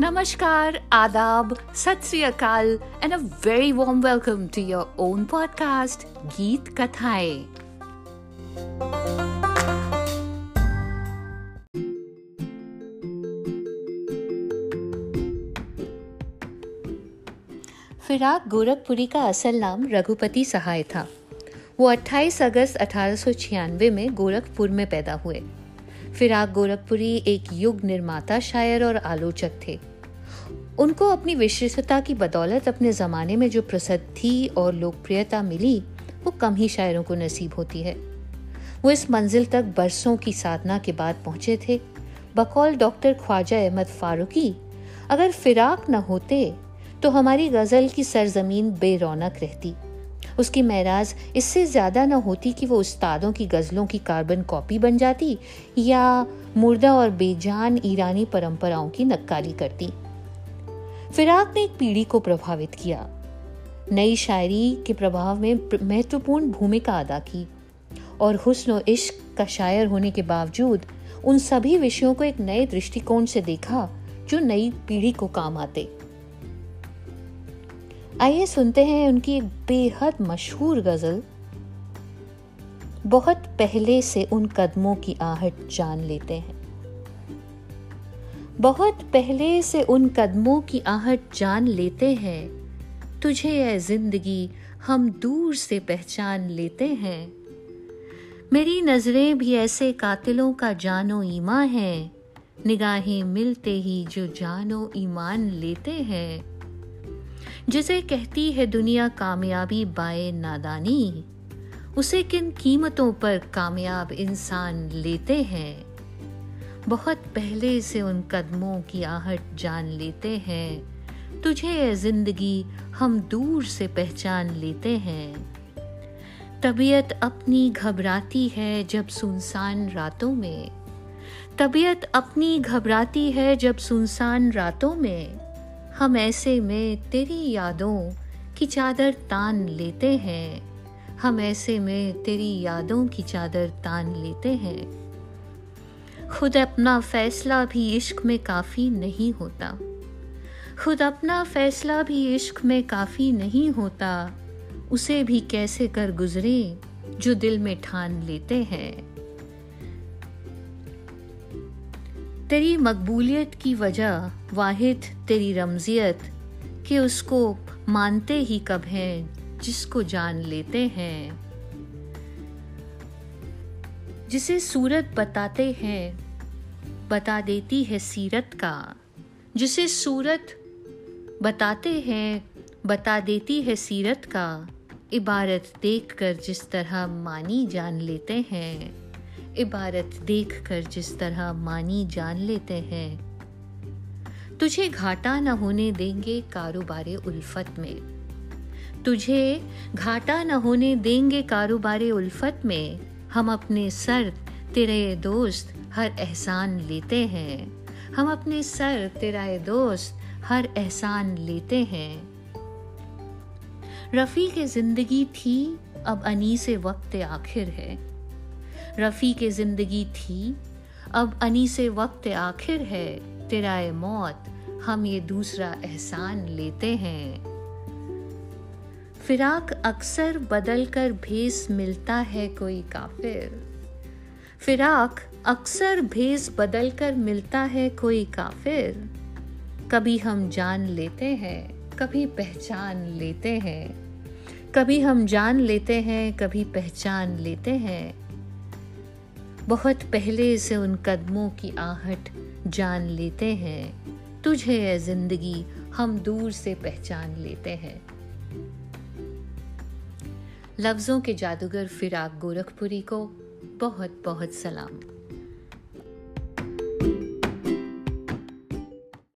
नमस्कार, आदाब, सत and a very warm welcome to your own podcast गीत कथाएँ फिराक गोरखपुरी का असल नाम रघुपति सहाय था वो 28 अगस्त अठारह में गोरखपुर में पैदा हुए। फिराक गोरखपुरी एक युग निर्माता, शायर और आलोचक थे। उनको अपनी विशिष्टता की बदौलत अपने ज़माने में जो प्रसिद्धि और लोकप्रियता मिली, वो कम ही शायरों को नसीब होती है। वो इस मंजिल तक बरसों की साधना के बाद पहुँचे थे। बकौल डॉक्टर ख्वाजा अहमद फारूकी, अगर फिराक न होते तो हमारी गज़ल की सरजमीन बेरौनक रहती। उसकी महराज इससे ज़्यादा न होती कि वो उस्तादों की गज़लों की कार्बन कॉपी बन जाती या मुर्दा और बेजान ईरानी परंपराओं की नक्काली करती। फिराक ने एक पीढ़ी को प्रभावित किया। नई शायरी के प्रभाव में महत्वपूर्ण भूमिका अदा की और हुस्न और इश्क का शायर होने के बावजूद उन सभी विषयों को एक नए दृष्टिकोण से देखा जो नई पीढ़ी को काम आते। आइए सुनते हैं उनकी एक बेहद मशहूर गज़ल। बहुत पहले से उन कदमों की आहट जान लेते हैं। बहुत पहले से उन कदमों की आहट जान लेते हैं। तुझे यह ज़िंदगी हम दूर से पहचान लेते हैं। मेरी नज़रें भी ऐसे कातिलों का जानो ईमा है। निगाहें मिलते ही जो जानो ईमान लेते हैं। जिसे कहती है दुनिया कामयाबी बाय नादानी। उसे किन कीमतों पर कामयाब इंसान लेते हैं? बहुत पहले से उन कदमों की आहट जान लेते हैं। तुझे ज़िंदगी हम दूर से पहचान लेते हैं। तबीयत अपनी घबराती है जब सुनसान रातों में। तबीयत अपनी घबराती है जब सुनसान रातों में। हम ऐसे में तेरी यादों की चादर तान लेते हैं। हम ऐसे में तेरी यादों की चादर तान लेते हैं। खुद अपना फैसला भी इश्क में काफ़ी नहीं होता। खुद अपना फैसला भी इश्क में काफ़ी नहीं होता। उसे भी कैसे कर गुजरे जो दिल में ठान लेते हैं। तेरी मकबूलियत की वजह वाहिद, तेरी रमजियत कि उसको मानते ही कब हैं जिसको जान लेते हैं। जिसे सूरत बताते हैं, बता देती है सीरत का। जिसे सूरत बताते हैं, बता देती है सीरत का। इबारत देखकर जिस तरह मानी जान लेते हैं। इबारत देखकर जिस तरह मानी जान लेते हैं। तुझे घाटा न होने देंगे कारोबार उल्फत में। तुझे घाटा न होने देंगे कारोबार उल्फत में। हम अपने सर तेरे दोस्त हर एहसान लेते हैं। हम अपने सर तेरा दोस्त हर एहसान लेते हैं। रफ़ी के ज़िंदगी थी, अब अनी से वक्त आखिर है। रफ़ी के ज़िंदगी थी। अब अनी से वक्त आखिर है तेरा मौत, हम ये दूसरा एहसान लेते हैं। फिराक अक्सर बदल कर भेस मिलता है कोई काफिर। फिराक अक्सर भेस बदल कर मिलता है कोई काफिर। कभी हम जान लेते हैं, कभी पहचान लेते हैं। कभी हम जान लेते हैं, कभी पहचान लेते हैं। बहुत पहले से उन कदमों की आहट जान लेते हैं। तुझे है ज़िंदगी, हम दूर से पहचान लेते हैं। लफ्ज़ों के जादूगर फिराक गोरखपुरी को बहुत बहुत सलाम।